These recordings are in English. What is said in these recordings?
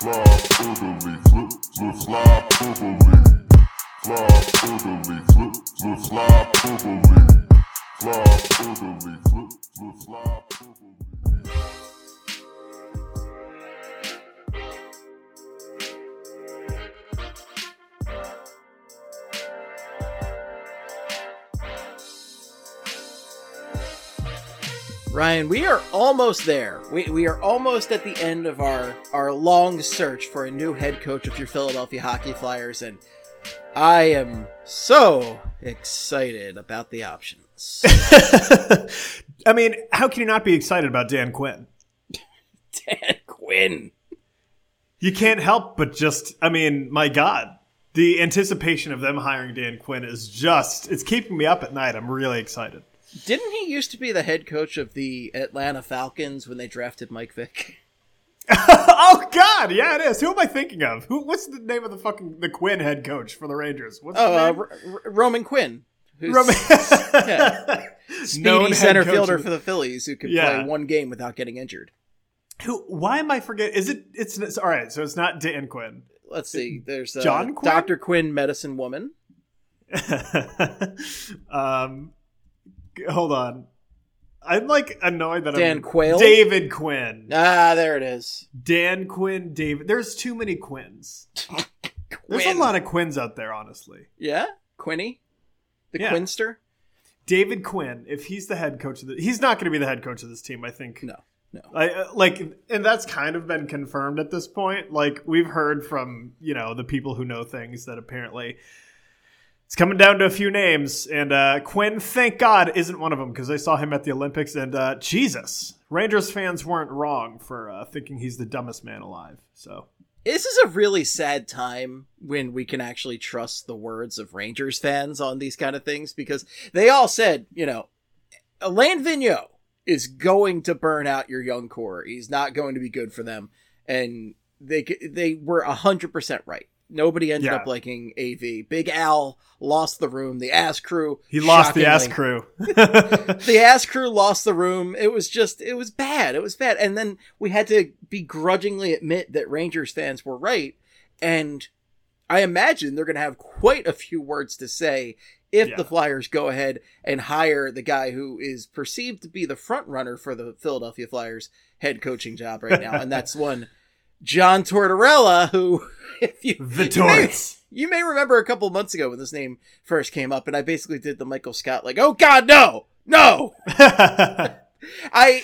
Fly orderly, flip, flip, fly orderly. Fly orderly, flip, flip, fly orderly. Fly orderly, flip, flip, fly Ryan, we are almost there. We, we are almost at the end of our, our long search for a new head coach of your Philadelphia Hockey Flyers, and I am so excited about the options. I mean, how can you not be excited about Dan Quinn? Dan Quinn. You can't help but just, I mean, my God. The anticipation of them hiring Dan Quinn is just, it's keeping me up at night. I'm really excited. Didn't he used to be the head coach of the Atlanta Falcons when they drafted Mike Vick? oh God, yeah, it is. Who am I thinking of? Who? What's the name of the fucking the Quinn head coach for the Rangers? What's Oh, uh, name? R- R- Roman Quinn. Who's Roman- yeah. speedy Known center fielder of- for the Phillies who could Yeah. play one game without getting injured. Who? Why am I forgetting? Is it? It's, it's all right. So it's not Dan Quinn. Let's see. There's uh, John Quinn? Dr. Quinn, medicine woman. um, hold on. I'm like annoyed that Dan I'm Quayle? David Quinn. Ah, there it is. Dan Quinn. David. There's too many Quins. There's a lot of Quins out there, honestly. Yeah, Quinny, the Yeah. Quinster. David Quinn, if he's the head coach of the, he's not going to be the head coach of this team. I think. No, no. I uh, like, and that's kind of been confirmed at this point. Like we've heard from you know the people who know things that apparently it's coming down to a few names, and uh, Quinn, thank God, isn't one of them because I saw him at the Olympics, and uh, Jesus, Rangers fans weren't wrong for uh, thinking he's the dumbest man alive. So This is a really sad time when we can actually trust the words of Rangers fans on these kind of things because they all said, you know, Alain Vigneault is going to burn out your young core. He's not going to be good for them, and they they were hundred percent right. Nobody ended Yeah. up liking AV. Big Al lost the room. The ass crew. he lost the ass crew. the ass crew lost the room. It was just, it was bad. It was bad. And then we had to begrudgingly admit that Rangers fans were right. And I imagine they're going to have quite a few words to say if Yeah. the Flyers go ahead and hire the guy who is perceived to be the front runner for the Philadelphia Flyers head coaching job right now. and that's one John Tortorella, who, if you, the you may- Torts. you may remember a couple months ago when this name first came up, and I basically did the Michael Scott, like, oh God, no, no. I,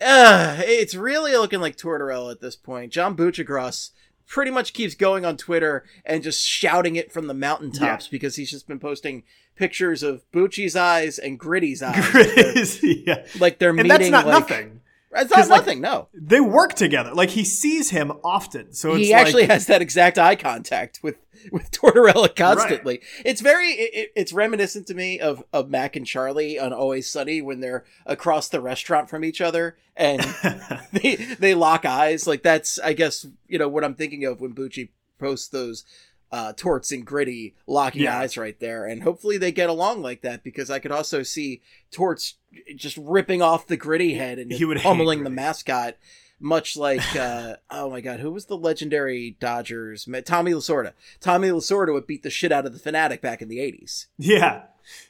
uh, it's really looking like Tortorella at this point. John Buchagros pretty much keeps going on Twitter and just shouting it from the mountaintops because he's just been posting pictures of Bucci's eyes and Gritty's eyes. Crazy, yeah. Like they're And meeting. that's not like, nothing. It's not like, nothing. no, They work together. Like he sees him often, so it's he actually like, has that exact eye contact with with Tortorella constantly. It's very it- it's reminiscent to me of of Mac and Charlie on Always Sunny when they're across the restaurant from each other and they they lock eyes. Like that's I guess you know what I'm thinking of when Bucci posts those. Uh, torts and gritty locking Yeah. eyes right there, and hopefully they get along like that because I could also see torts just ripping off the gritty head and He would pummeling the mascot much like uh oh my god who was the legendary dodgers tommy lasorda tommy lasorda would beat the shit out of the Phanatic back in the 80s yeah.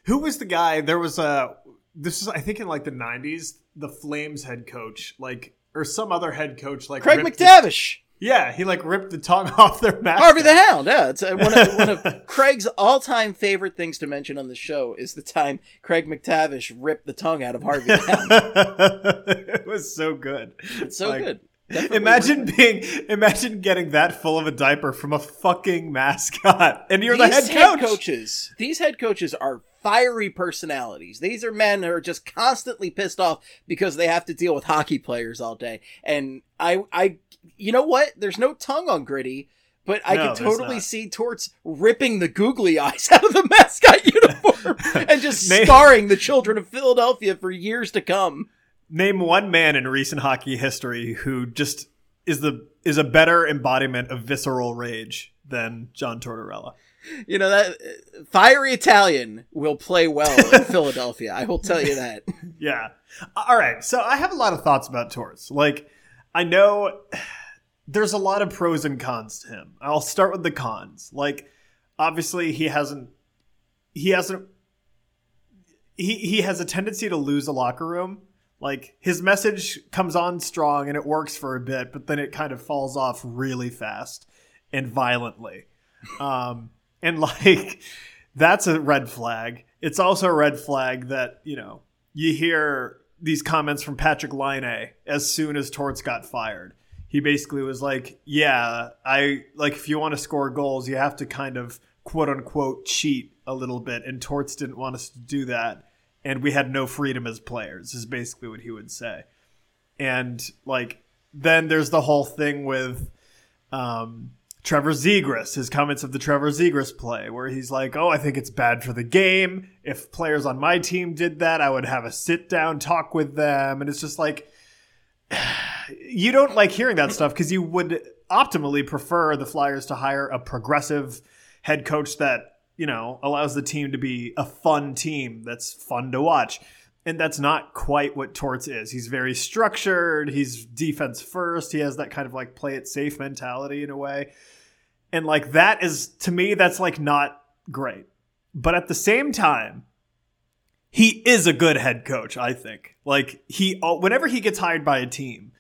Who was the guy? There was a. This is I think in like the '90s. The Flames head coach, like or some other head coach, like craig mactavish yeah, he like ripped the tongue off their mask. harvey the hound yeah it's uh, one of, one of craig's all-time favorite things to mention on the show is the time craig mactavish ripped the tongue out of harvey the hound it was so good. it's so Like, good Definitely Imagine being, imagine getting that full of a diaper from a fucking mascot, and you're these the head coach. coaches, these head coaches are fiery personalities. These are men who are just constantly pissed off because they have to deal with hockey players all day. And I, I, you know what? There's no tongue on Gritty, but I No, there's totally see Torts ripping the googly eyes out of the mascot uniform and just scarring the children of Philadelphia for years to come. Name one man in recent hockey history who just is the is a better embodiment of visceral rage than John Tortorella. You know that fiery Italian will play well in Philadelphia. I will tell you that. Yeah. All right. So I have a lot of thoughts about Torts. Like, I know there's a lot of pros and cons to him. I'll start with the cons. Like obviously he hasn't he hasn't he he has a tendency to lose a locker room. Like his message comes on strong and it works for a bit, but then it kind of falls off really fast and violently. Um and like that's a red flag. It's also a red flag that, you know, you hear these comments from Patrik Laine as soon as Torts got fired he basically was like, "Yeah, I like if you want to score goals, you have to kind of quote unquote cheat a little bit." And Torts didn't want us to do that, and we had no freedom as players. Is basically what he would say. And like then there's the whole thing with um, Trevor Zegras, his comments of the Trevor Zegras play, where he's like, "Oh, I think it's bad for the game. If players on my team did that, I would have a sit down talk with them." And it's just like you don't like hearing that stuff because you would optimally prefer the Flyers to hire a progressive head coach that, you know, allows the team to be a fun team that's fun to watch. And that's not quite what Torts is. He's very structured. He's defense first. He has that kind of like play it safe mentality in a way. And like that is, to me, that's like not great. But at the same time, he is a good head coach, I think. Like he uh, whenever he gets hired by a team,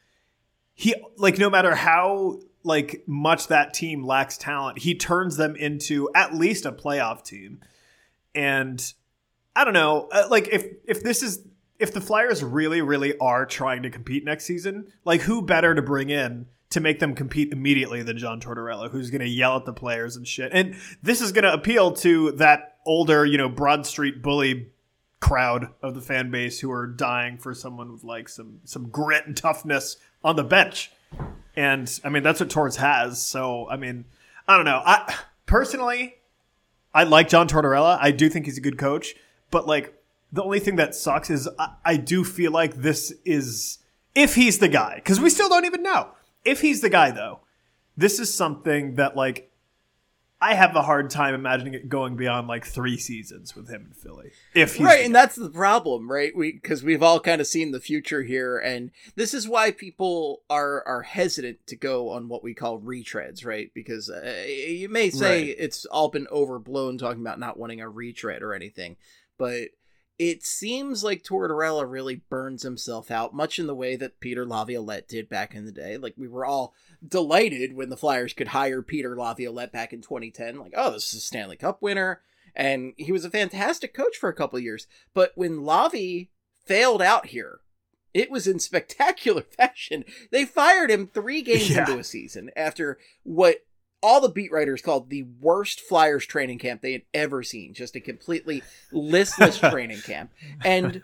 he like no matter how like much that team lacks talent, he turns them into at least a playoff team. And I don't know, uh, like if if this is if the Flyers really really are trying to compete next season, like who better to bring in to make them compete immediately than John Tortorella, who's going to yell at the players and shit. And this is going to appeal to that older, you know, Broad Street bully crowd of the fan base who are dying for someone with like some some grit and toughness on the bench. And I mean that's what Torres has. So I mean, I don't know. I personally I like John Tortorella. I do think he's a good coach, but like the only thing that sucks is I, I do feel like this is if he's the guy because we still don't even know if he's the guy though. This is something that like I have a hard time imagining it going beyond like three seasons with him in Philly. If right, and that's the problem, right? We because we've all kind of seen the future here, and this is why people are are hesitant to go on what we call retreads, right? Because uh, you may say right. it's all been overblown talking about not wanting a retread or anything, but it seems like Tortorella really burns himself out, much in the way that Peter Laviolette did back in the day. Like we were all delighted when the Flyers could hire Peter Laviolette back in 2010. Like, oh, this is a Stanley Cup winner, and he was a fantastic coach for a couple years. But when Lavi failed out here, it was in spectacular fashion. They fired him three games yeah. into a season after what all the beat writers called the worst Flyers training camp they had ever seen. Just a completely listless training camp. And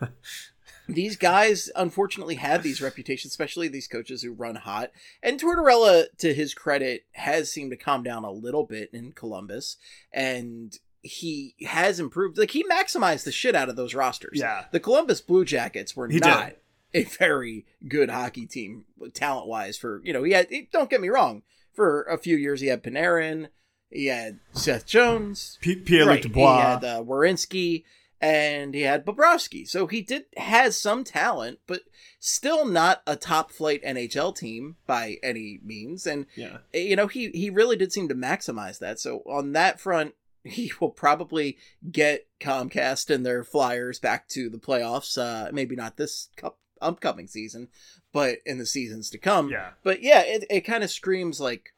these guys unfortunately have these reputations, especially these coaches who run hot. And Tortorella, to his credit, has seemed to calm down a little bit in Columbus. And he has improved. Like he maximized the shit out of those rosters. Yeah. The Columbus Blue Jackets were he not did. a very good hockey team talent wise for, you know, he had, don't get me wrong, for a few years. He had Panarin, he had Seth Jones, P- Pierre right. Dubois, he had uh, Werenski, and he had Bobrovsky. So he did has some talent, but still not a top flight NHL team by any means. And yeah. you know, he he really did seem to maximize that. So on that front, he will probably get Comcast and their Flyers back to the playoffs. Uh, maybe not this cup upcoming season, but in the seasons to come. Yeah. But yeah, it, it kind of screams like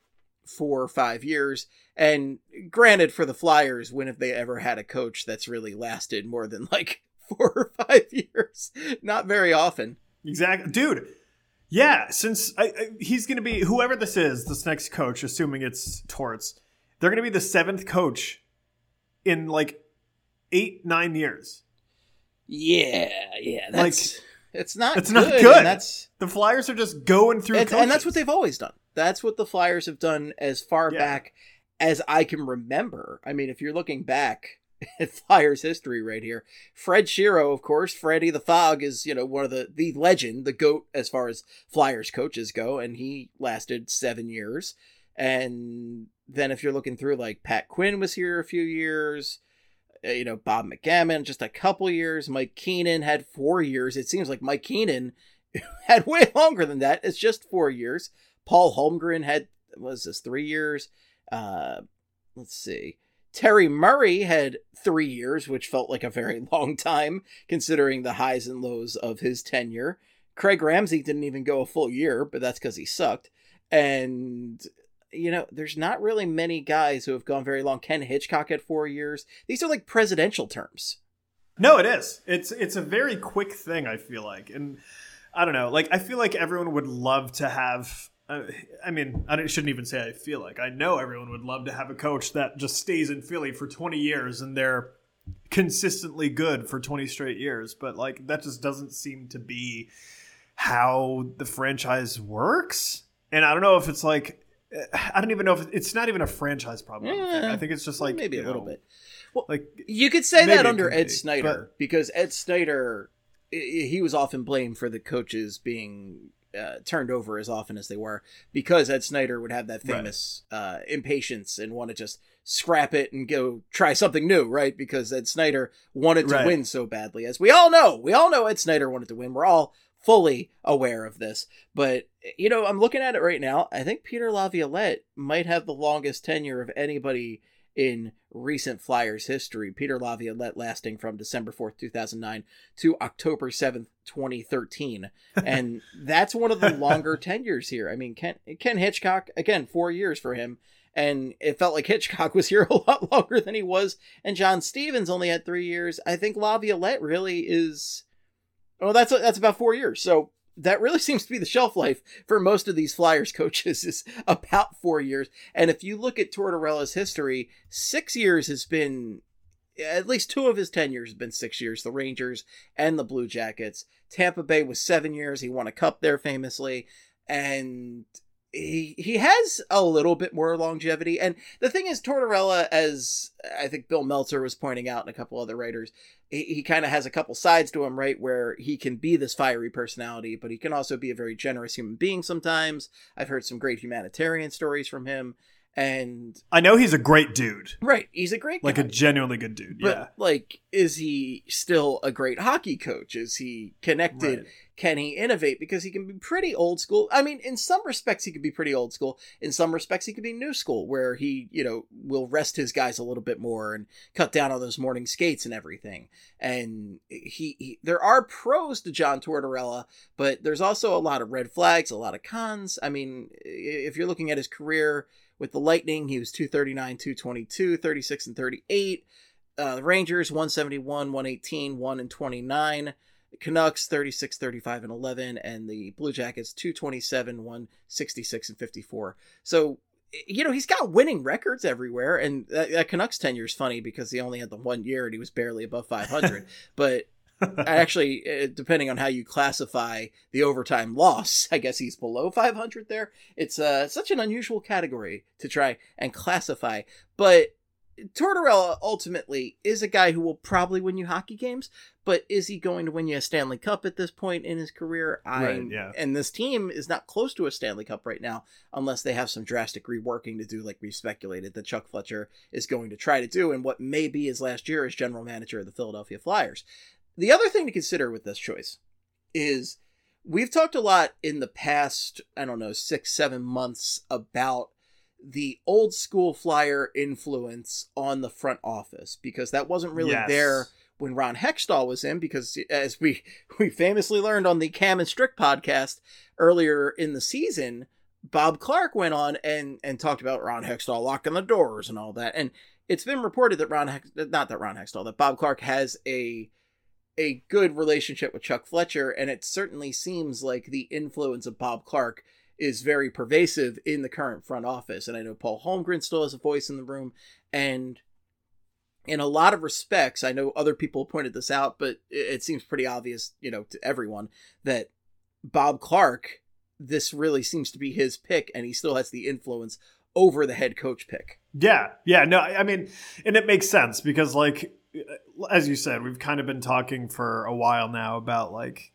four or five years. And granted, for the Flyers, when have they ever had a coach that's really lasted more than like four or five years? Not very often. Exactly. Dude. Yeah, since I, I, he's going to be whoever this is, this next coach, assuming it's Torts, they're going to be the seventh coach in like eight, nine years. Yeah, yeah, that's like it's not. It's good, not good. That's the Flyers are just going through, and that's what they've always done. That's what the Flyers have done as far yeah. back as I can remember. I mean, if you're looking back at Flyers history right here, Fred Shero, of course, Freddie the Fog is you know one of the the legend, the goat as far as Flyers coaches go, and he lasted seven years. And then if you're looking through, like Pat Quinn was here a few years. Uh, you know, Bob McCammon, just a couple years. Mike Keenan had four years. It seems like Mike Keenan had way longer than that. It's just four years. Paul Holmgren had was this three years. Uh, let's see. Terry Murray had three years, which felt like a very long time considering the highs and lows of his tenure. Craig Ramsay didn't even go a full year, but that's because he sucked. And you know, there's not really many guys who have gone very long. Ken Hitchcock had four years. These are like presidential terms. No, it is. It's it's a very quick thing. I feel like, and I don't know. Like I feel like everyone would love to have. Uh, I mean, I shouldn't even say I feel like. I know everyone would love to have a coach that just stays in Philly for 20 years and they're consistently good for 20 straight years. But like that just doesn't seem to be how the franchise works. And I don't know if it's like I don't even know if it's not even a franchise problem. Yeah. I think it's just like maybe a you little bit. Well, Like You could say that under Ed be, Snider because Ed Snider, he was often blamed for the coaches being uh, turned over as often as they were because Ed Snider would have that Right. famous uh, impatience and want to just scrap it and go try something new, right? Because Ed Snider wanted to Right. win so badly, as we all know. We all know Ed Snider wanted to win. We're all fully aware of this. But, you know, I'm looking at it right now. I think Peter Laviolette might have the longest tenure of anybody in recent Flyers history. Peter Laviolette lasting from December 4th, 2009 to October 7th, 2013. And that's one of the longer tenures here. I mean, Ken, Ken Hitchcock, again, four years for him. And it felt like Hitchcock was here a lot longer than he was. And John Stevens only had three years. I think Laviolette really is. Well, that's that's about four years. So that really seems to be the shelf life for most of these Flyers coaches is about four years. And if you look at Tortorella's history, six years has been at least two of his tenures have been six years. The Rangers and the Blue Jackets. Tampa Bay was seven years. He won a cup there famously, and he he has a little bit more longevity. And the thing is, Tortorella, as I think Bill Meltzer was pointing out, and a couple other writers, he, he kind of has a couple sides to him, right? Where he can be this fiery personality, but he can also be a very generous human being sometimes. I've heard some great humanitarian stories from him. And I know he's a great dude, right, he's a great like guy. a genuinely good dude. But yeah, like, is he still a great hockey coach? Is he connected? Right. Can he innovate? Because he can be pretty old school. I mean, in some respects, he could be pretty old school. In some respects, he could be new school, where he, you know, will rest his guys a little bit more and cut down on those morning skates and everything. And he, he there are pros to John Tortorella, but there's also a lot of red flags, a lot of cons. I mean, if you're looking at his career with the Lightning, he was 239, 222, 36 and 38. Uh, the Rangers 171, 118, 1 and 29. The Canucks 36, 35 and 11 and the Blue Jackets 227, 166 and 54. So you know, he's got winning records everywhere and that, that Canucks tenure is funny because he only had the one year and he was barely above 500, but actually uh, depending on how you classify the overtime loss i guess he's below 500 there. It's uh, such an unusual category to try and classify. But tortorella ultimately is a guy who will probably win you hockey games but is he going to win you a stanley cup at this point in his career? I Right, yeah. and this team is not close to a stanley cup right now unless they have some drastic reworking to do like we've speculated that chuck fletcher is going to try to do and what may be his last year as general manager of the philadelphia flyers the other thing to consider with this choice is we've talked a lot in the past, I don't know, six, seven months about the old school flyer influence on the front office because that wasn't really Yes. there when Ron Hextall was in because as we we famously learned on the Cam and Strick podcast earlier in the season, Bob Clarke went on and and talked about Ron Hextall locking the doors and all that. And it's been reported that Ron Hex, not that Ron Hextall, that Bob Clarke has a a good relationship with Chuck Fletcher, and it certainly seems like the influence of Bob Clarke is very pervasive in the current front office. And I know Paul Holmgren still has a voice in the room, and in a lot of respects, I know other people pointed this out, but it, seems pretty obvious, you know, to everyone that Bob Clarke, this really seems to be his pick, and he still has the influence over the head coach pick. Yeah, yeah, no, I mean, and it makes sense because, like, Uh, as you said, we've kind of been talking for a while now about like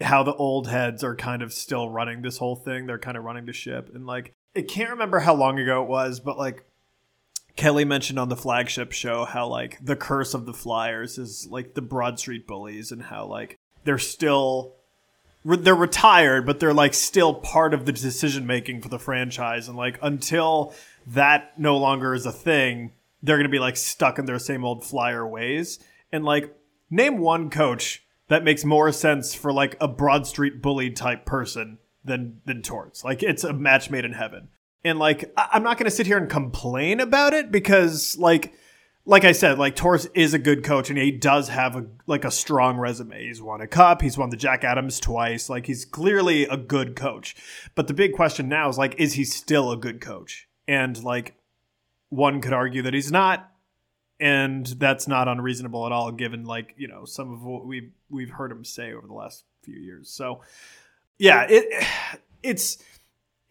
how the old heads are kind of still running this whole thing. They're kind of running the ship, and like, I can't remember how long ago it was, but like, Kelly mentioned on the flagship show how like the curse of the Flyers is like the Broad Street Bullies, and how like they're still they're retired, but they're like still part of the decision making for the franchise. And like until that no longer is a thing, they're going to be like stuck in their same old flyer ways. And like, name one coach that makes more sense for like a Broad Street bully type person than than Torts. Like, it's a match made in heaven. And like, I- I'm not going to sit here and complain about it because like. Like I said, like Torres is a good coach and he does have a like a strong resume. He's won a cup, he's won the Jack Adams twice. Like he's clearly a good coach. But the big question now is like is he still a good coach? And like one could argue that he's not and that's not unreasonable at all given like you know some of what we've we've heard him say over the last few years. So yeah it it's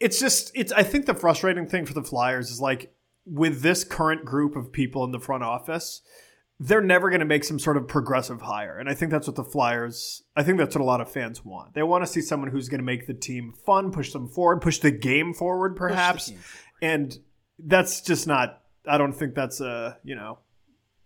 it's just it's i think the frustrating thing for the flyers is like with this current group of people in the front office they're never going to make some sort of progressive hire and i think that's what the flyers i think that's what a lot of fans want. They want to see someone who's going to make the team fun push them forward push the game forward perhaps team and that's just not i don't think that's a you know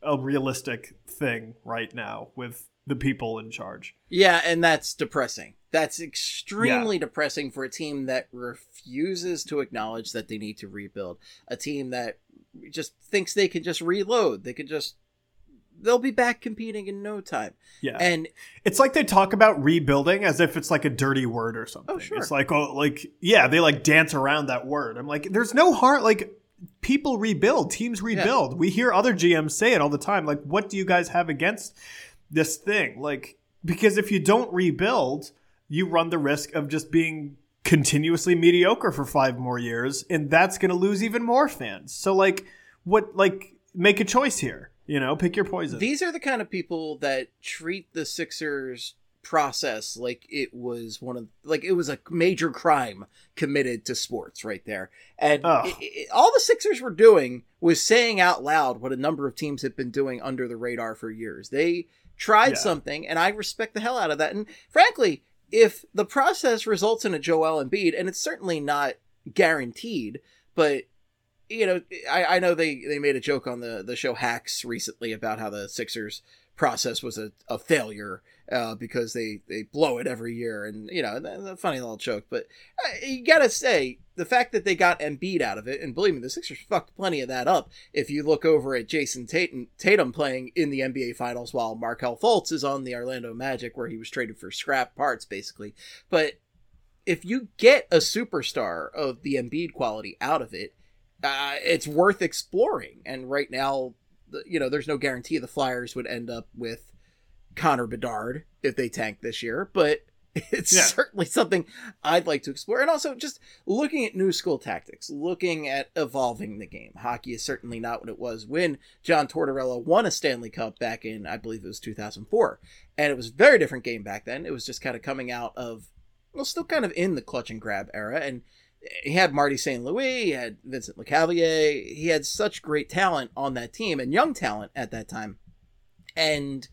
a realistic thing right now with the people in charge Yeah, and that's depressing. That's extremely depressing for a team that refuses to acknowledge that they need to rebuild. A team that just thinks they can just reload. They can just they'll be back competing in no time. yeah And it's like they talk about rebuilding as if it's like a dirty word or oh, something Oh, sure. it's like oh like yeah they like dance around that word i'm like there's no heart like people rebuild teams rebuild. We hear other gms say it all the time like what do you guys have against this thing? Like because if you don't rebuild you run the risk of just being continuously mediocre for five more years and that's going to lose even more fans. So like what like make a choice here you know? Pick your poison. These are the kind of people that treat the Sixers process like it was one of like it was a major crime committed to sports right there and Ugh. it- it- all the sixers were doing was saying out loud what a number of teams have been doing under the radar for years they tried Yeah. something and i respect the hell out of that and frankly if the process results in a joel Embiid, and it's certainly not guaranteed but you know, I, I know they, they made a joke on the, the show Hacks recently about how the Sixers process was a, a failure uh, because they, they blow it every year. And, you know, that's a funny little joke. But uh, you got to say, the fact that they got Embiid out of it, and believe me, the Sixers fucked plenty of that up. If you look over at Jayson Tatum, Tatum playing in the NBA Finals while Markelle Fultz is on the Orlando Magic, where he was traded for scrap parts, basically. But if you get a superstar of the Embiid quality out of it, uh, it's worth exploring. And right now, you know, there's no guarantee the Flyers would end up with Connor Bedard if they tank this year, but it's Yeah. certainly something I'd like to explore. And also just looking at new school tactics, looking at evolving the game. Hockey is certainly not what it was when John Tortorella won a Stanley Cup back in, I believe it was 2004. And it was a very different game back then. It was just kind of coming out of, well, still kind of in the clutch and grab era. And he had Marty St. Louis, he had Vincent LeCavalier. He had such great talent on that team and young talent at that time. And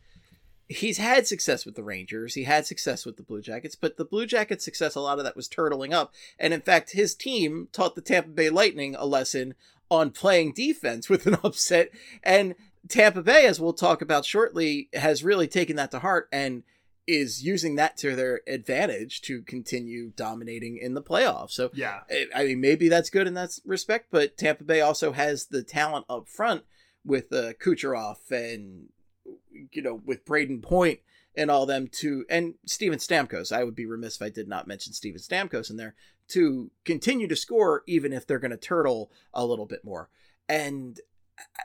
he's had success with the Rangers. He had success with the Blue Jackets, but the Blue Jackets' success, a lot of that was turtling up. And in fact, his team taught the Tampa Bay Lightning a lesson on playing defense with an upset. And Tampa Bay, as we'll talk about shortly, has really taken that to heart and is using that to their advantage to continue dominating in the playoffs. So yeah I- mean, maybe that's good in that respect, but Tampa Bay also has the talent up front with uh, Kucherov and you know with Brayden Point and all them to and Steven Stamkos. I would be remiss if I did not mention Steven Stamkos in there to continue to score even if they're going to turtle a little bit more. And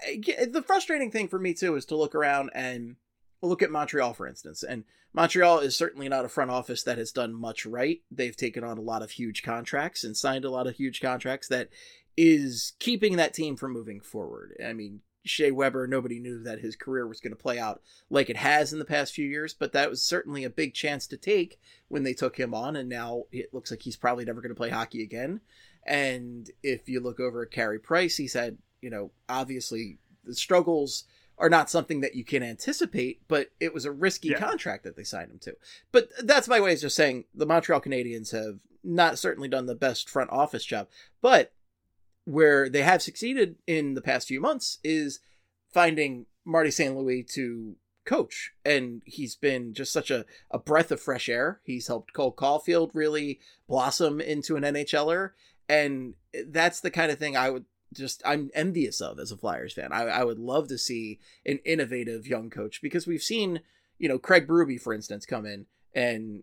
I, the frustrating thing for me too is to look around and look at Montreal, for instance. And Montreal is certainly not a front office that has done much right. They've taken on a lot of huge contracts and signed a lot of huge contracts that is keeping that team from moving forward. I mean, Shea Weber, nobody knew that his career was going to play out like it has in the past few years, but that was certainly a big chance to take when they took him on. And now it looks like he's probably never going to play hockey again. And if you look over at Carey Price, he's had, you know, obviously the struggles are not something that you can anticipate, but it was a risky Yeah. contract that they signed him to. But that's my way of just saying the Montreal Canadiens have not certainly done the best front office job, but where they have succeeded in the past few months is finding Marty St. Louis to coach. And he's been just such a, a breath of fresh air. He's helped cole caufield really blossom into an nhler and that's the kind of thing i would just i'm envious of as a flyers fan. I, I would love to see an innovative young coach because we've seen you know craig Berube, for instance come in and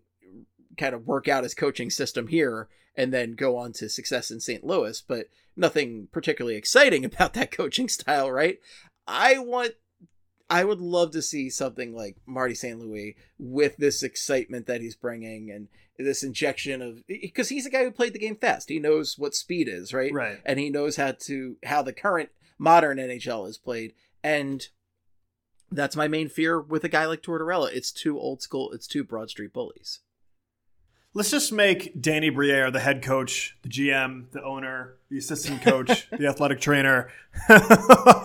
kind of work out his coaching system here and then go on to success in st louis but nothing particularly exciting about that coaching style right i want I would love to see something like Marty St. Louis with this excitement that he's bringing and this injection of because he's a guy who played the game fast. He knows what speed is, right? Right. And he knows how to how the current modern NHL is played. And that's my main fear with a guy like Tortorella. It's too old school. It's too Broad Street bullies. Let's just make Danny Briere the head coach, the GM, the owner, the assistant coach, the athletic trainer. like,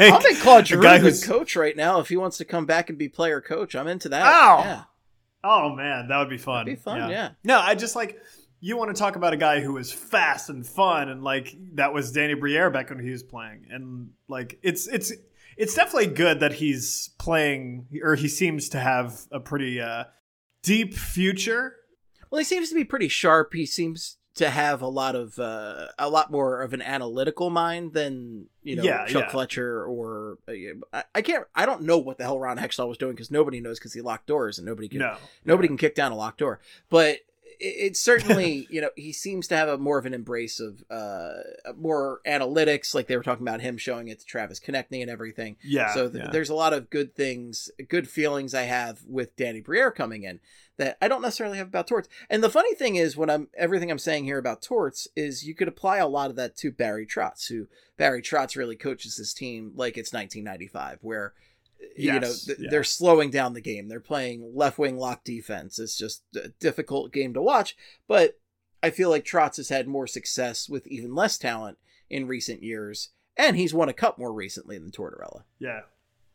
I'll make Claude Giroux guy who's- coach right now if he wants to come back and be player coach. I'm into that. Ow! Yeah. Oh man, that would be fun. That'd be fun, yeah. No, I just like you want to talk about a guy who was fast and fun, and like that was Danny Briere back when he was playing, and like it's it's it's definitely good that he's playing, or he seems to have a pretty uh, deep future. Well, he seems to be pretty sharp. He seems to have a lot of uh, a lot more of an analytical mind than you know Yeah, Chuck yeah. Fletcher or uh, I, I can't I don't know what the hell Ron Hextall was doing because nobody knows because he locked doors and nobody can No, nobody can kick down a locked door. But it, it's certainly you know he seems to have a more of an embrace of uh more analytics like they were talking about him showing it to Travis Konecny and everything. yeah. So th- yeah. there's a lot of good things, good feelings I have with Danny Briere coming in that I don't necessarily have about Torts. And the funny thing is, when I'm everything I'm saying here about Torts is you could apply a lot of that to Barry Trotz, who Barry Trotz really coaches his team like it's 1995, where you know th- yeah. they're slowing down the game. They're playing left wing lock defense. It's just a difficult game to watch, but I feel like Trotz has had more success with even less talent in recent years, and he's won a cup more recently than Tortorella. Yeah,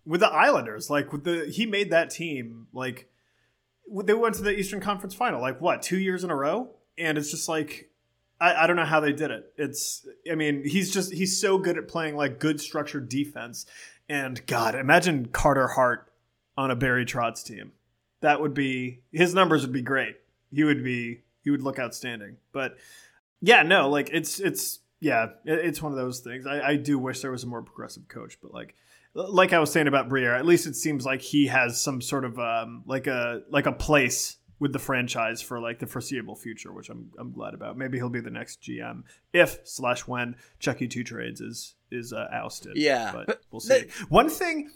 with the Islanders, like with the he made that team like they went to the Eastern Conference Final like what two years in a row, and it's just like I, I don't know how they did it. It's I mean he's just he's so good at playing like good structured defense, and God, imagine Carter Hart on a Barry Trotz team. That would be his numbers would be great. He would be he would look outstanding. But yeah, no, like it's it's yeah, it's one of those things. I, I do wish there was a more progressive coach, but like like I was saying about Briere, at least it seems like he has some sort of um, like a like a place with the franchise for like the foreseeable future, which I'm I'm glad about. Maybe he'll be the next GM if slash when Chucky Two Trades is is uh, ousted. Yeah, but, but we'll see. the- One thing,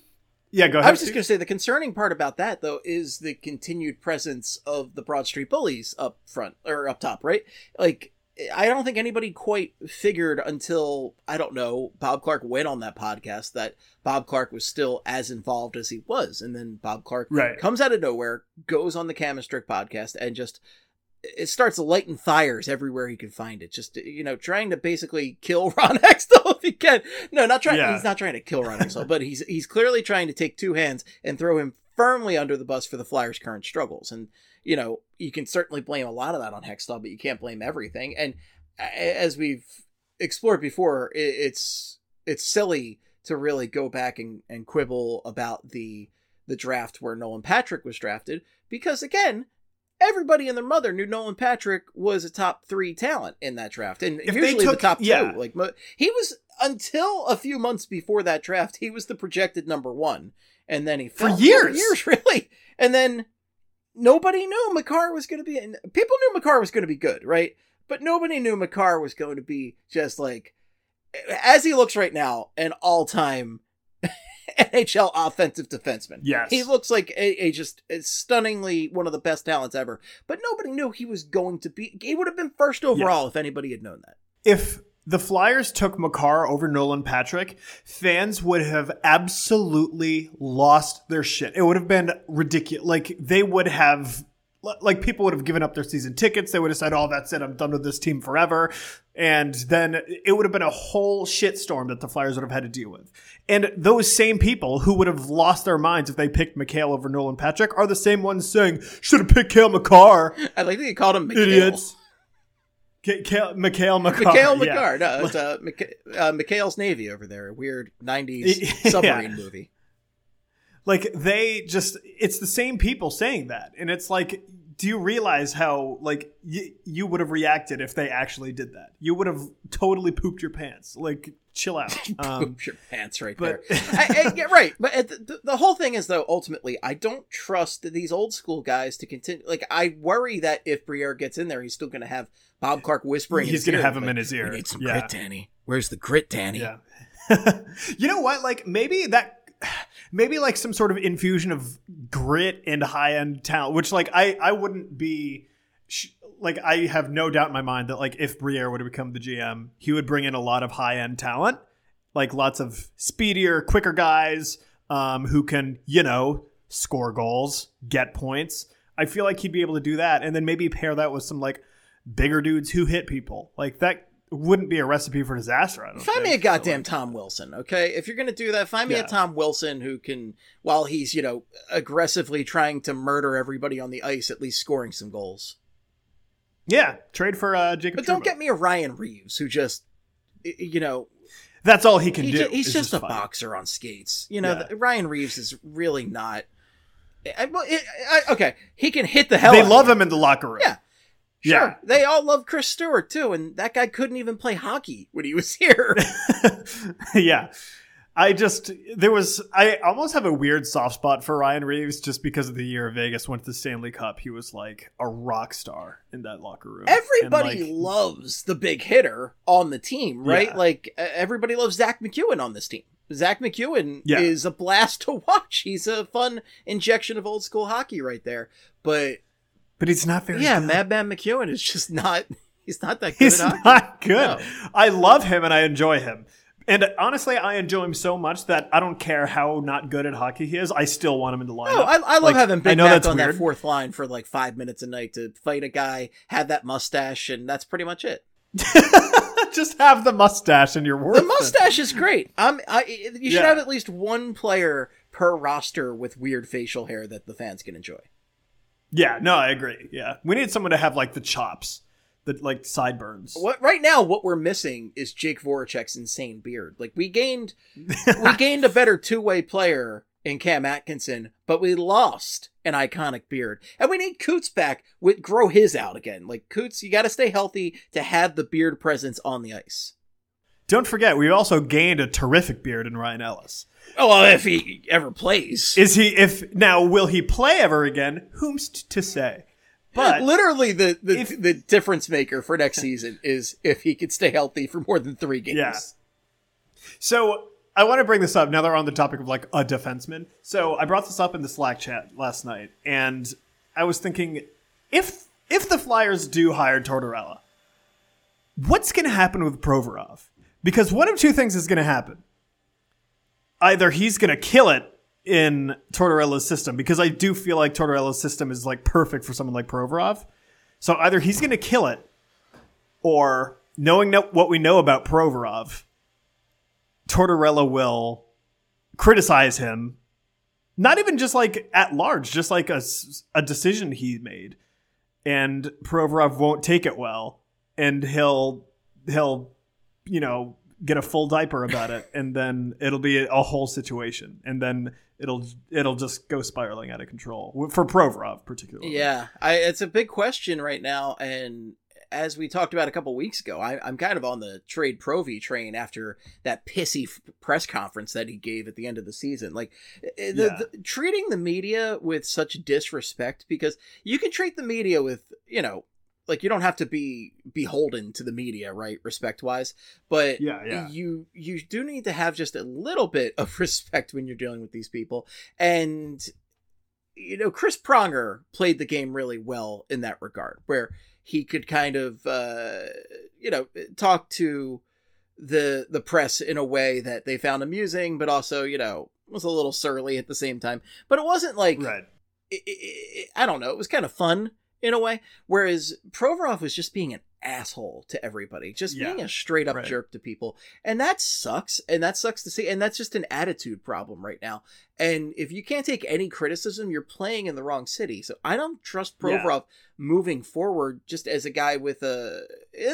yeah, go ahead. I was just going to say the concerning part about that though is the continued presence of the Broad Street Bullies up front or up top, right? Like I don't think anybody quite figured until I don't know Bob Clarke went on that podcast that Bob Clarke was still as involved as he was, and then Bob Clarke Right. comes out of nowhere, goes on the Cam and Strick podcast, and just it starts lighting fires everywhere he can find it. Just you know, trying to basically kill Ron Hextall if he can. No, not trying. Yeah. He's not trying to kill Ron Hextall, but he's he's clearly trying to take two hands and throw him firmly under the bus for the Flyers' current struggles. And you know, you can certainly blame a lot of that on Hextall, but you can't blame everything. And as we've explored before, it's it's silly to really go back and, and quibble about the the draft where Nolan Patrick was drafted because again, everybody and their mother knew Nolan Patrick was a top three talent in that draft, and If they usually the took- top two. yeah. Like he was until a few months before that draft, he was the projected number one, and then he For years. years really, and then nobody knew Makar was going to be. and People knew Makar was going to be good, right? But nobody knew Makar was going to be just like, as he looks right now, an all-time NHL offensive defenseman. Yes. he looks like a, a just a stunningly one of the best talents ever. But nobody knew he was going to be. He would have been first overall if anybody had known that. if the Flyers took Makar over Nolan Patrick, fans would have absolutely lost their shit. It would have been ridiculous. Like they would have like people would have given up their season tickets. They would have said, "Oh, that's it. I'm done with this team forever." And then it would have been a whole shitstorm that the Flyers would have had to deal with. And those same people who would have lost their minds if they picked McHale over Nolan Patrick are the same ones saying, "Should have picked Kale McCarr." I like that you called him Mikhail. Idiots. Kale, Mikhail McCarr. Mikhail yeah. No, it's uh, Mik- uh, Mikhail's Navy over there. A weird 90s Yeah. submarine movie. Like they just it's the same people saying that. And it's like do you realize how like y- you would have reacted if they actually did that? You would have totally pooped your pants. Like chill out. Um, Poop your pants right but there. I, I, yeah, right. But the, the, the whole thing is, though, ultimately, I don't trust these old school guys to continue. Like, I worry that if Briere gets in there, he's still going to have Bob Clarke whispering. He's gonna have him like, in his ear. We need some Yeah. grit, Danny. Where's the grit, Danny? Yeah. you know what? Like maybe that maybe like some sort of infusion of grit and high-end talent, which like I I wouldn't be like I have no doubt in my mind that like if Briere would have become the GM, he would bring in a lot of high-end talent, like lots of speedier, quicker guys um, who can, you know, score goals, get points. I feel like he'd be able to do that and then maybe pair that with some like bigger dudes who hit people. Like that wouldn't be a recipe for disaster. I don't Find me a think. goddamn Tom Wilson, okay? If you're gonna do that, find me Yeah. a Tom Wilson who can, while he's you know aggressively trying to murder everybody on the ice, at least scoring some goals. Yeah, trade for uh, Jacob. But don't get me a Ryan Reaves who just, you know, That's all he can he do. ju- he's is just a fight. boxer on skates. You know, Yeah. the- Ryan Reaves is really not. I, I, okay, he can hit the hell. They love him in the locker room. Yeah. Sure, Yeah. they all love Chris Stewart too, and that guy couldn't even play hockey when he was here. yeah. I just there was I almost have a weird soft spot for Ryan Reaves just because of the year Vegas went to the Stanley Cup. He was like a rock star in that locker room. Everybody like, loves the big hitter on the team, right? Yeah. Like everybody loves Zack MacEwen on this team. Zack MacEwen Yeah. is a blast to watch. He's a fun injection of old school hockey right there. But but he's not very yeah, good. Madman MacEwen is just not. He's not that good He's at hockey. not good. No. I love him and I enjoy him. And honestly, I enjoy him so much that I don't care how not good at hockey he is. I still want him in the lineup. Oh, I, I love Like, having I Big know Mac that's on weird. that fourth line for like five minutes a night to fight a guy, have that mustache, and that's pretty much it. Just have the mustache and you're worth The mustache is great. I'm. I, you should Yeah. have at least one player per roster with weird facial hair that the fans can enjoy. Yeah, no, I agree. Yeah, we need someone to have like the chops, the like sideburns. What right now? What we're missing is Jake Voracek's insane beard. Like we gained, we gained a better two way player in Cam Atkinson, but we lost an iconic beard, and we need Coots back. With grow his out again. Like Coots, you got to stay healthy to have the beard presence on the ice. Don't forget, we also gained a terrific beard in Ryan Ellis. Oh, well, if he ever plays. Is he? If now will he play ever again? Whom's t- to say? But literally the the, if- the difference maker for next season is if he could stay healthy for more than three games. Yeah. So I want to bring this up now that we're on the topic of like a defenseman. So I brought this up in the Slack chat last night, and I was thinking, if if the Flyers do hire Tortorella, what's going to happen with Provorov? Because one of two things is going to happen. Either he's going to kill it in Tortorella's system, because I do feel like Tortorella's system is like perfect for someone like Provorov. So either he's going to kill it, or knowing no- what we know about Provorov, Tortorella will criticize him, not even just like at large, just like a, a decision he made, and Provorov won't take it well, and he'll he'll you know get a full diaper about it, and then it'll be a, whole situation, and then it'll it'll just go spiraling out of control for Provorov particularly. Yeah, I, it's a big question right now, and as we talked about a couple weeks ago, I, I'm kind of on the trade Provi train after that pissy f- press conference that he gave at the end of the season. Like eh, the, Yeah. the treating the media with such disrespect because you can treat the media with you know. Like you don't have to be beholden to the media, right? Respect wise, but Yeah, yeah. you you do need to have just a little bit of respect when you're dealing with these people. And you know, Chris Pronger played the game really well in that regard, where he could kind of uh, you know talk to the the press in a way that they found amusing, but also you know was a little surly at the same time. But it wasn't like Right. it, it, it- I don't know. It was kind of fun in a way. Whereas Provorov was just being an asshole to everybody, just Yeah, being a straight up right. jerk to people, and that sucks. And that sucks to see. And that's just an attitude problem right now. And if you can't take any criticism, you're playing in the wrong city. So I don't trust Yeah. Provorov moving forward, just as a guy with a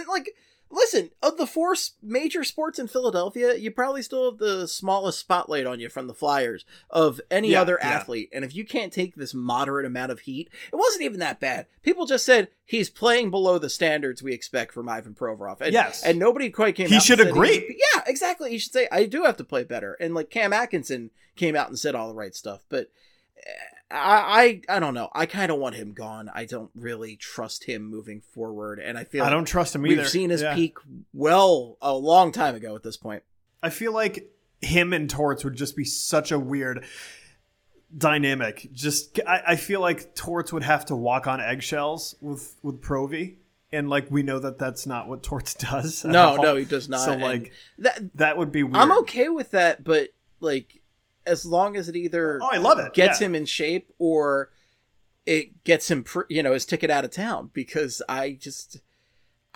like. Listen, of the four major sports in Philadelphia, you probably still have the smallest spotlight on you from the Flyers of any Yeah, other yeah. athlete. And if you can't take this moderate amount of heat, it wasn't even that bad. People just said he's playing below the standards we expect from Ivan Provorov. And, Yes. and nobody quite came. He out and should said agree. yeah, exactly. He should say I do have to play better. And like Cam Atkinson came out and said all the right stuff, but. Eh, I, I I don't know. I kind of want him gone. I don't really trust him moving forward, and I feel I don't trust him We've either. seen his Yeah. peak well a long time ago at this point. I feel like him and Torts would just be such a weird dynamic. Just I, I feel like Torts would have to walk on eggshells with with Provi, and like we know that that's not what Torts does. No, all. no, he does not. So and like that, that would be weird. I'm okay with that, but like as long as it either Oh, I love it. gets Yeah. him in shape or it gets him, pr- you know, his ticket out of town. Because I just.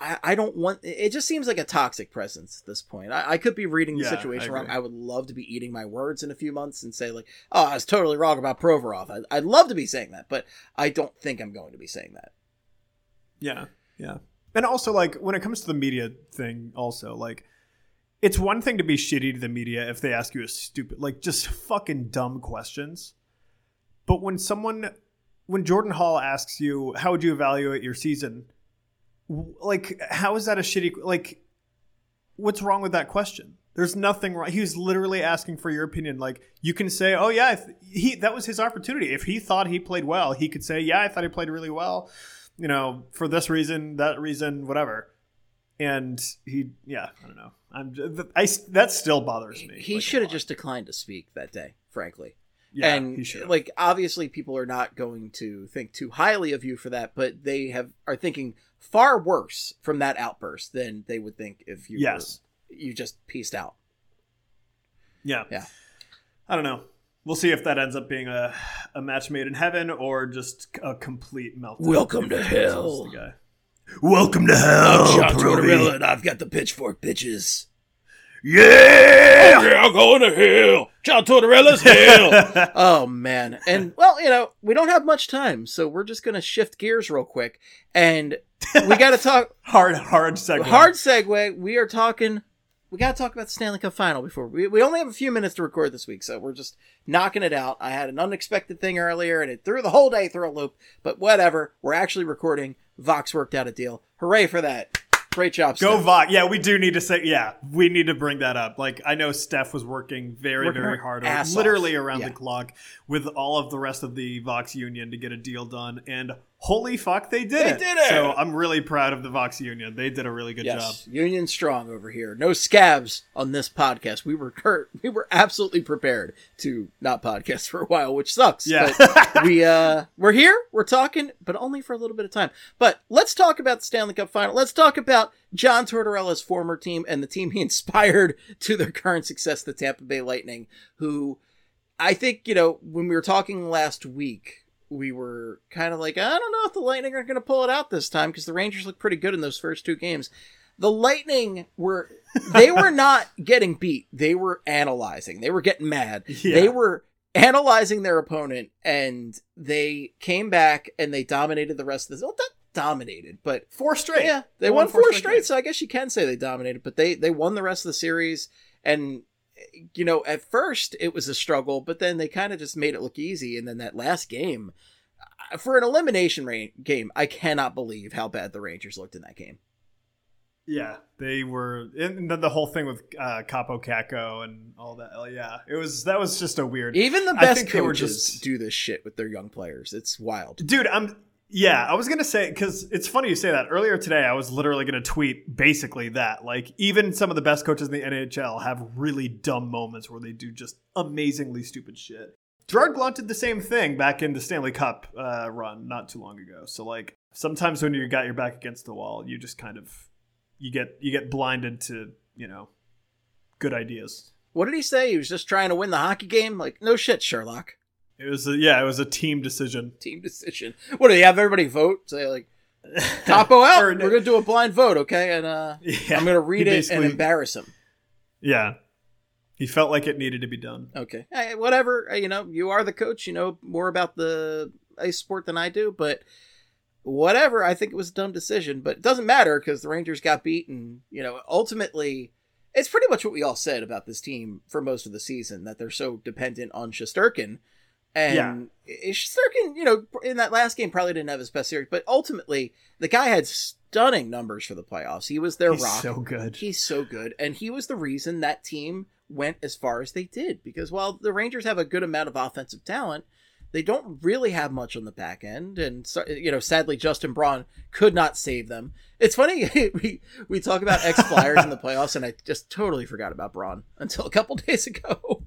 I, I don't want it just seems like a toxic presence at this point. I, I could be reading the Yeah, I situation wrong. I would love to be eating my words in a few months and say like, "Oh, I was totally wrong about Provorov." I, I'd love to be saying that, but I don't think I'm going to be saying that. Yeah, yeah. And also, like, when it comes to the media thing, also, like, it's one thing to be shitty to the media if they ask you a stupid, like, just fucking dumb questions. But when someone, when Jordan Hall asks you, how would you evaluate your season? Like, how is that a shitty, like, what's wrong with that question? There's nothing wrong. He was literally asking for your opinion. Like, you can say, oh, yeah, he, that was his opportunity. If he thought he played well, he could say, yeah, I thought he played really well you know, for this reason, that reason, whatever. And he, yeah, I don't know. I'm, I, that still bothers me. He like, should have just declined to speak that day, frankly. yeah, and he should. like obviously people are not going to think too highly of you for that, but they have are thinking far worse from that outburst than they would think if you yes, were, you just pieced out. yeah, Yeah. I don't know. We'll see if that ends up being a, a match made in heaven or just a complete meltdown. Welcome to hell. the guy. Welcome to hell, Proby. and I've got the pitchfork bitches. Yeah. I'm going to hell. John Tortorella's hell. oh man, and well, you know, we don't have much time, so we're just gonna shift gears real quick, and we got to talk. hard, hard segue. Hard segue. We are talking. We got to talk about the Stanley Cup final before we. We only have a few minutes to record this week, so we're just knocking it out. I had an unexpected thing earlier, and it threw the whole day through a loop. But whatever. We're actually recording. Vox worked out a deal. Hooray for that! Great job, Go Steph. Vok. Yeah, we do need to say, yeah, we need to bring that up. Like, I know Steph was working very, Working very hard, literally off. around Yeah. the clock with all of the rest of the Vox Union to get a deal done. And holy fuck, they did They it. did it! So I'm really proud of the Vox Union. They did a really good Yes, job. Union strong over here. No scabs on this podcast. We were cur- we were absolutely prepared to not podcast for a while, which sucks. Yeah. but we uh we're here. We're talking, but only for a little bit of time. But let's talk about the Stanley Cup final. Let's talk about John Tortorella's former team and the team he inspired to their current success, the Tampa Bay Lightning, who I think, you know, when we were talking last week, we were kind of like, I don't know if the Lightning are going to pull it out this time because the Rangers look pretty good in those first two games. The Lightning were, they were not getting beat. They were analyzing. They were getting mad. Yeah. They were analyzing their opponent and they came back and they dominated the rest of this. Well, not dominated, but Four straight. yeah, they won four straight, games. so I guess you can say they dominated, but they they won the rest of the series and you know, at first it was a struggle, but then they kind of just made it look easy and then that last game uh, for an elimination game, I cannot believe how bad the Rangers looked in that game. Yeah, they were, and then the whole thing with uh, Kaapo Kakko and all that. Oh, yeah, it was that was just a weird. Even the best think they were coaches just- do this shit with their young players. It's wild. Dude, I'm yeah, I was gonna say because it's funny you say that. Earlier today, I was literally gonna tweet basically that. Like, even some of the best coaches in the NHL have really dumb moments where they do just amazingly stupid shit. Gerard Gallant did the same thing back in the Stanley Cup uh, run not too long ago. So like, sometimes when you got your back against the wall, you just kind of you get you get blinded to you know good ideas. What did he say? He was just trying to win the hockey game? Like, no shit, Sherlock. It was a, yeah, it was a team decision. Team decision. What do they have everybody vote? Say like Kaapo out. We're gonna do a blind vote, okay? And uh Yeah, I'm gonna read it and embarrass him. Yeah, he felt like it needed to be done. Okay, Hey, whatever. Uh, You know, you are the coach. You know more about the ice sport than I do. But whatever. I think it was a dumb decision, but it doesn't matter because the Rangers got beaten. you know, ultimately, it's pretty much what we all said about this team for most of the season that they're so dependent on Shesterkin. And yeah. Shesterkin, you know, in that last game probably didn't have his best series, but ultimately the guy had stunning numbers for the playoffs. He was their He's rock. So good. He's so good, and he was the reason that team went as far as they did. Because while the Rangers have a good amount of offensive talent, they don't really have much on the back end, and so, you know, sadly, Justin Braun could not save them. It's funny we we talk about ex Flyers in the playoffs, and I just totally forgot about Braun until a couple days ago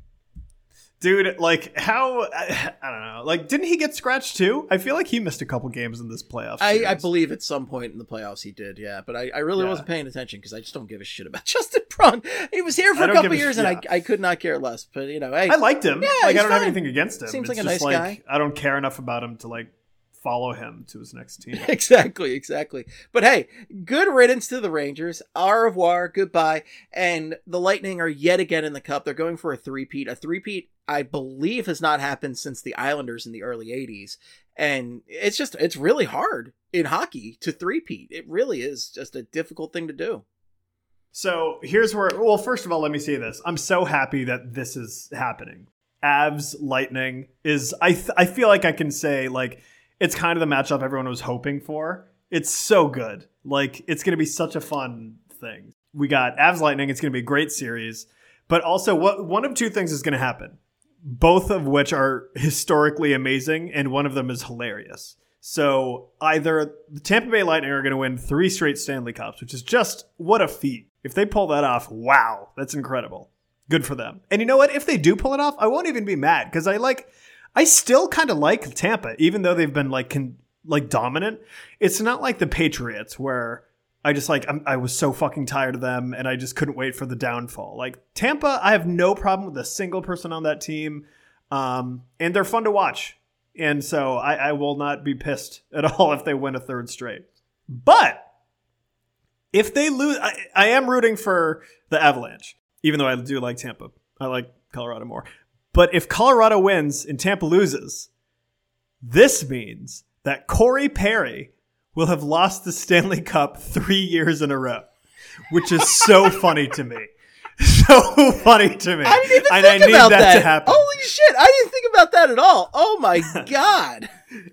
dude like how I, I, don't know. Like didn't he get scratched too? I feel like he missed a couple games in this playoff I, I, believe at some point in the playoffs he did yeah. But i, I really yeah. wasn't paying attention because i just don't give a shit about justin braun. He was here for a couple years sh- and yeah. I, I could not care less but you know hey, i liked him. Yeah, like i don't fine. have anything against him. Seems it's like a nice like, guy. I don't care enough about him to like follow him to his next team. exactly, exactly. But hey, good riddance to the Rangers. Au revoir, goodbye. And the Lightning are yet again in the cup. They're going for a three-peat. A three-peat, I believe, has not happened since the Islanders in the early 80s. And it's just, it's really hard in hockey to three-peat. It really is just a difficult thing to do. So here's where, well, first of all, let me say this. I'm so happy that this is happening. Avs Lightning is, I, th- I feel like I can say, like, it's kind of the matchup everyone was hoping for. It's so good. Like it's going to be such a fun thing. We got Avs Lightning. It's going to be a great series. But also, what one of two things is going to happen, both of which are historically amazing, and one of them is hilarious. So either the Tampa Bay Lightning are going to win three straight Stanley Cups, which is just what a feat. If they pull that off, wow, that's incredible. Good for them. And you know what? If they do pull it off, I won't even be mad because I like I still kind of like Tampa, even though they've been like con- like dominant. It's not like the Patriots where I just like I'm, i was so fucking tired of them and I just couldn't wait for the downfall. Like Tampa, I have no problem with a single person on that team, um, and they're fun to watch. And so I, I will not be pissed at all if they win a third straight. But if they lose, I, I am rooting for the Avalanche, even though I do like Tampa. I like Colorado more. But if Colorado wins and Tampa loses, this means that Corey Perry will have lost the Stanley Cup three years in a row, which is so funny to me. So funny to me. I didn't even and think I about that, that, to happen. Holy shit! I didn't think about that at all. Oh my god!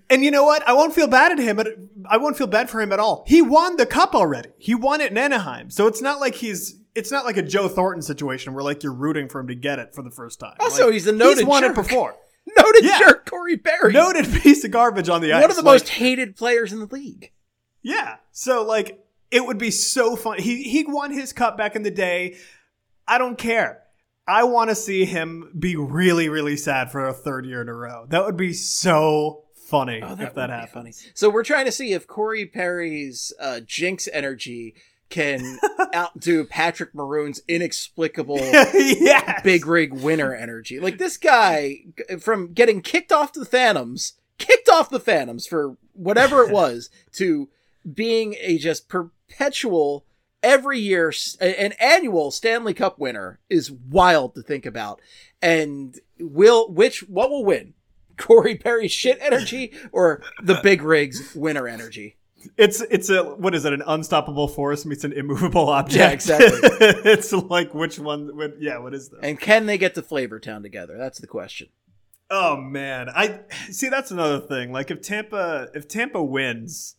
and you know what? I won't feel bad at him. I won't feel bad for him at all. He won the cup already. He won it in Anaheim, so it's not like he's it's not like a Joe Thornton situation where like you're rooting for him to get it for the first time. Also, like, he's a noted he's won jerk. it before. noted yeah. jerk, Corey Perry. Noted piece of garbage on the ice. One of the like, most hated players in the league. Yeah. So like it would be so fun. He he won his cup back in the day. I don't care. I want to see him be really, really sad for a third year in a row. That would be so funny oh, that if that happens. So we're trying to see if Corey Perry's uh, Jinx energy can outdo Patrick Maroon's inexplicable yes. big rig winner energy. Like this guy from getting kicked off the Phantoms, kicked off the Phantoms for whatever it was, to being a just perpetual every year an annual Stanley Cup winner is wild to think about. And will which what will win? Corey Perry's shit energy or the big rigs winner energy? It's it's a what is it? An unstoppable force meets an immovable object. Yeah, exactly. it's like which one? What, yeah, what is that? And can they get to Flavortown together? That's the question. Oh man, I see. That's another thing. Like if Tampa if Tampa wins,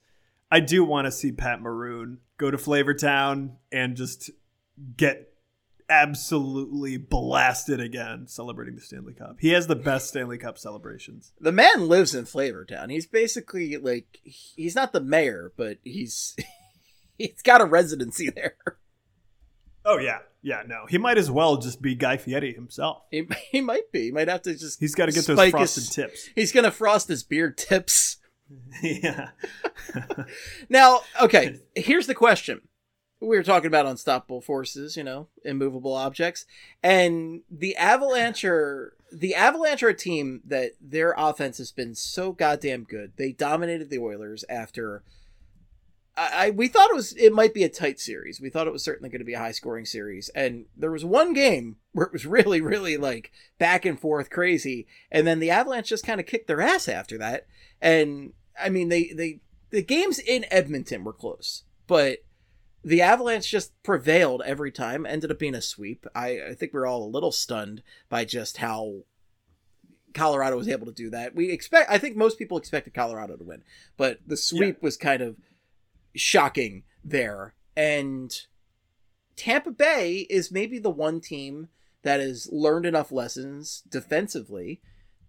I do want to see Pat Maroon go to Flavortown and just get absolutely blasted again celebrating the Stanley Cup. He has the best Stanley Cup celebrations. The man lives in Flavortown. He's basically like he's not the mayor, but he's he's got a residency there. Oh yeah. Yeah, no. He might as well just be Guy Fieri himself. He, he might be. He might have to just He's got to get those frosted his, tips. He's going to frost his beard tips. yeah. now, okay, here's the question we were talking about unstoppable forces, you know, immovable objects, and the Avalanche the Avalanche team that their offense has been so goddamn good. They dominated the Oilers after. I, I we thought it was it might be a tight series. We thought it was certainly going to be a high scoring series, and there was one game where it was really really like back and forth crazy, and then the Avalanche just kind of kicked their ass after that. And I mean they they the games in Edmonton were close, but the Avalanche just prevailed every time. Ended up being a sweep. I, I think we are all a little stunned by just how Colorado was able to do that. We expect. I think most people expected Colorado to win, but the sweep yeah. was kind of shocking there. And Tampa Bay is maybe the one team that has learned enough lessons defensively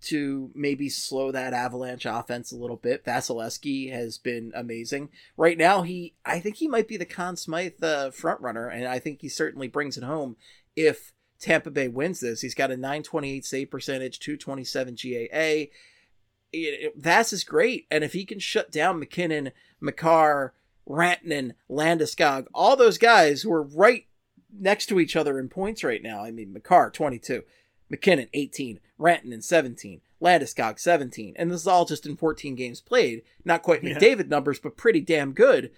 to maybe slow that Avalanche offense a little bit. Vasilevskiy has been amazing. Right now, he I think he might be the Conn Smythe uh, front runner, and I think he certainly brings it home if Tampa Bay wins this. He's got a 928 save percentage, 227 GAA. Vass is great, and if he can shut down MacKinnon, Makar, Rantanen, Landeskog, all those guys who are right next to each other in points right now. I mean, Makar 22, MacKinnon 18, Rantanen 17, Landeskog 17, and this is all just in 14 games played. Not quite yeah. McDavid numbers, but pretty damn good.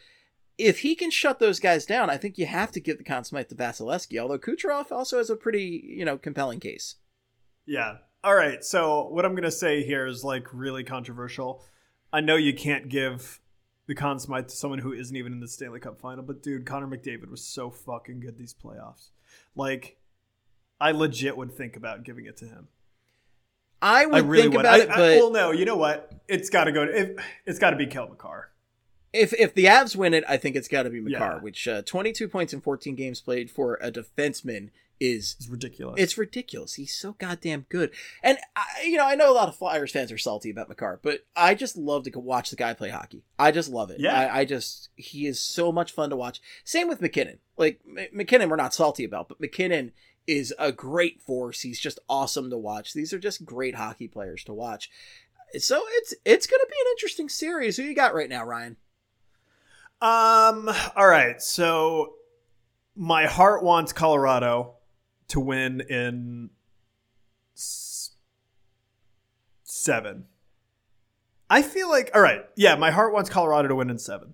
If he can shut those guys down, I think you have to give the Conn Smythe to Vasilevskiy. Although Kucherov also has a pretty, you know, compelling case. Yeah. All right. So what I'm gonna say here is like really controversial. I know you can't give the Conn Smythe to someone who isn't even in the Stanley Cup final, but dude, Connor McDavid was so fucking good these playoffs. Like I legit would think about giving it to him. I would I really think would. about I, it, but I, well, no, you know what? It's got to go. To, it, it's got to be Cale Makar. If if the Avs win it, I think it's got to be Makar, yeah. which uh, 22 points in 14 games played for a defenseman is it's ridiculous. It's ridiculous. He's so goddamn good. And I, you know, I know a lot of Flyers fans are salty about Makar, but I just love to watch the guy play hockey. I just love it. Yeah. I, I just he is so much fun to watch. Same with MacKinnon. Like MacKinnon, we're not salty about, but MacKinnon is a great force. He's just awesome to watch. These are just great hockey players to watch. So it's it's going to be an interesting series. Who you got right now, Ryan? Um. All right. So my heart wants Colorado to win in s- seven. I feel like all right. Yeah, my heart wants Colorado to win in seven,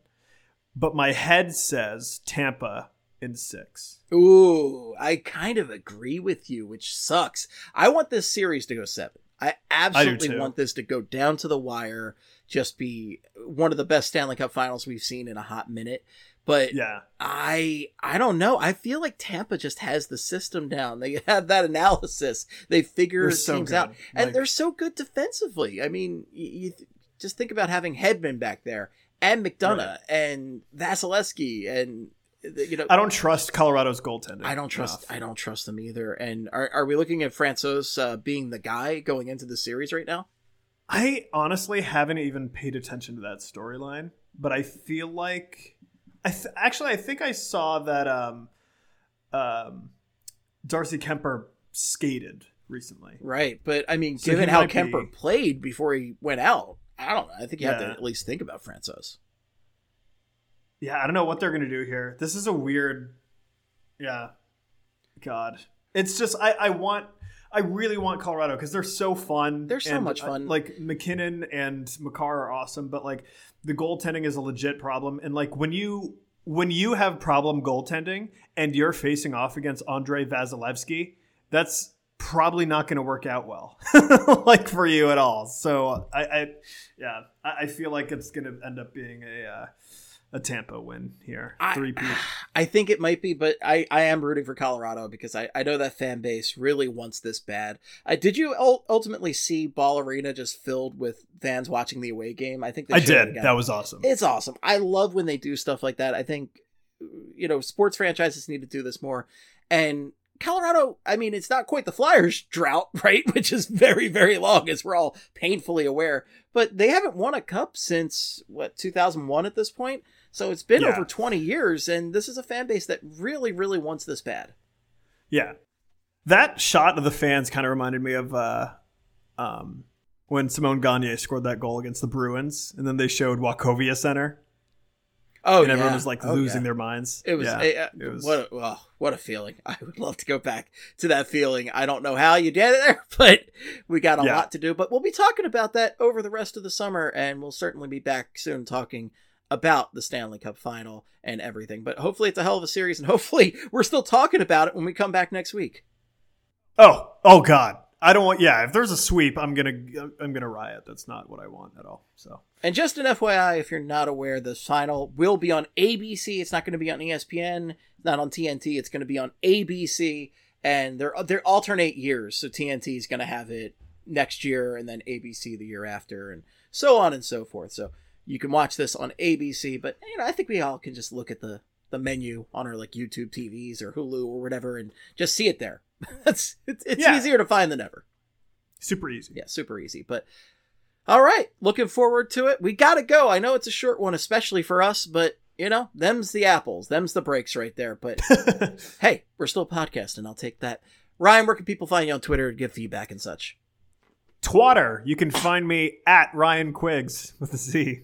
but my head says Tampa in six. Ooh, I kind of agree with you, which sucks. I want this series to go seven. I absolutely I want this to go down to the wire, just be one of the best Stanley Cup finals we've seen in a hot minute. But yeah, I I don't know. I feel like Tampa just has the system down. They have that analysis. They figure so teams good. out, and like, they're so good defensively. I mean, you, you just think about having Hedman back there and McDonagh right. and Vasilevskiy and you know, I don't trust Colorado's goaltending. I don't trust. Enough. I don't trust them either. And are are we looking at Francouz uh, being the guy going into the series right now? I honestly haven't even paid attention to that storyline, but I feel like I th- actually I think I saw that um, um, Darcy Kuemper skated recently. Right, but I mean, so given how Kuemper be... played before he went out, I don't know. I think you yeah. have to at least think about Francouz yeah, I don't know what they're gonna do here. This is a weird, yeah, God. It's just I I want I really want Colorado because they're so fun. They're so much fun. I, like MacKinnon and Makar are awesome, but like the goaltending is a legit problem. And like when you when you have problem goaltending and you're facing off against Andrei Vasilevskiy, that's probably not going to work out well, like for you at all. So I, I yeah, I, I feel like it's going to end up being a. Uh, a Tampa win here. Three I, I think it might be, but I, I am rooting for Colorado because I, I know that fan base really wants this bad. I, did you ultimately see Ball Arena just filled with fans watching the away game? I think I did. That was awesome. It's awesome. I love when they do stuff like that. I think you know sports franchises need to do this more. And Colorado, I mean, it's not quite the Flyers drought, right? Which is very, very long, as we're all painfully aware. But they haven't won a cup since what 2001 at this point. So it's been yeah. over 20 years, and this is a fan base that really, really wants this bad. Yeah. That shot of the fans kind of reminded me of uh, um, when Simon Gagne scored that goal against the Bruins, and then they showed Wachovia Center. Oh, and everyone yeah. was like oh, losing yeah. their minds. It was, yeah, a, uh, it was what a, well, what a feeling. I would love to go back to that feeling. I don't know how you did it there, but we got a lot to do. But we'll be talking about that over the rest of the summer, and we'll certainly be back soon talking about the Stanley Cup final and everything. But hopefully, it's a hell of a series, and hopefully, we're still talking about it when we come back next week. Oh, oh God. I don't want. Yeah, if there's a sweep, I'm gonna I'm gonna riot. That's not what I want at all. So. And just an FYI, if you're not aware, the final will be on ABC. It's not going to be on ESPN. Not on TNT. It's going to be on ABC, and they're they're alternate years. So TNT is going to have it next year, and then ABC the year after, and so on and so forth. So you can watch this on ABC, but you know, I think we all can just look at the the menu on our like YouTube TVs or Hulu or whatever and just see it there. That's it's, it's yeah. easier to find than ever. Super easy. Yeah, super easy. But all right, looking forward to it. We got to go. I know it's a short one especially for us, but you know, them's the apples, them's the breaks right there, but hey, we're still podcasting. I'll take that. Ryan, where can people find you on Twitter to give feedback and such? Twatter. You can find me at Ryan Quiggs with a Z.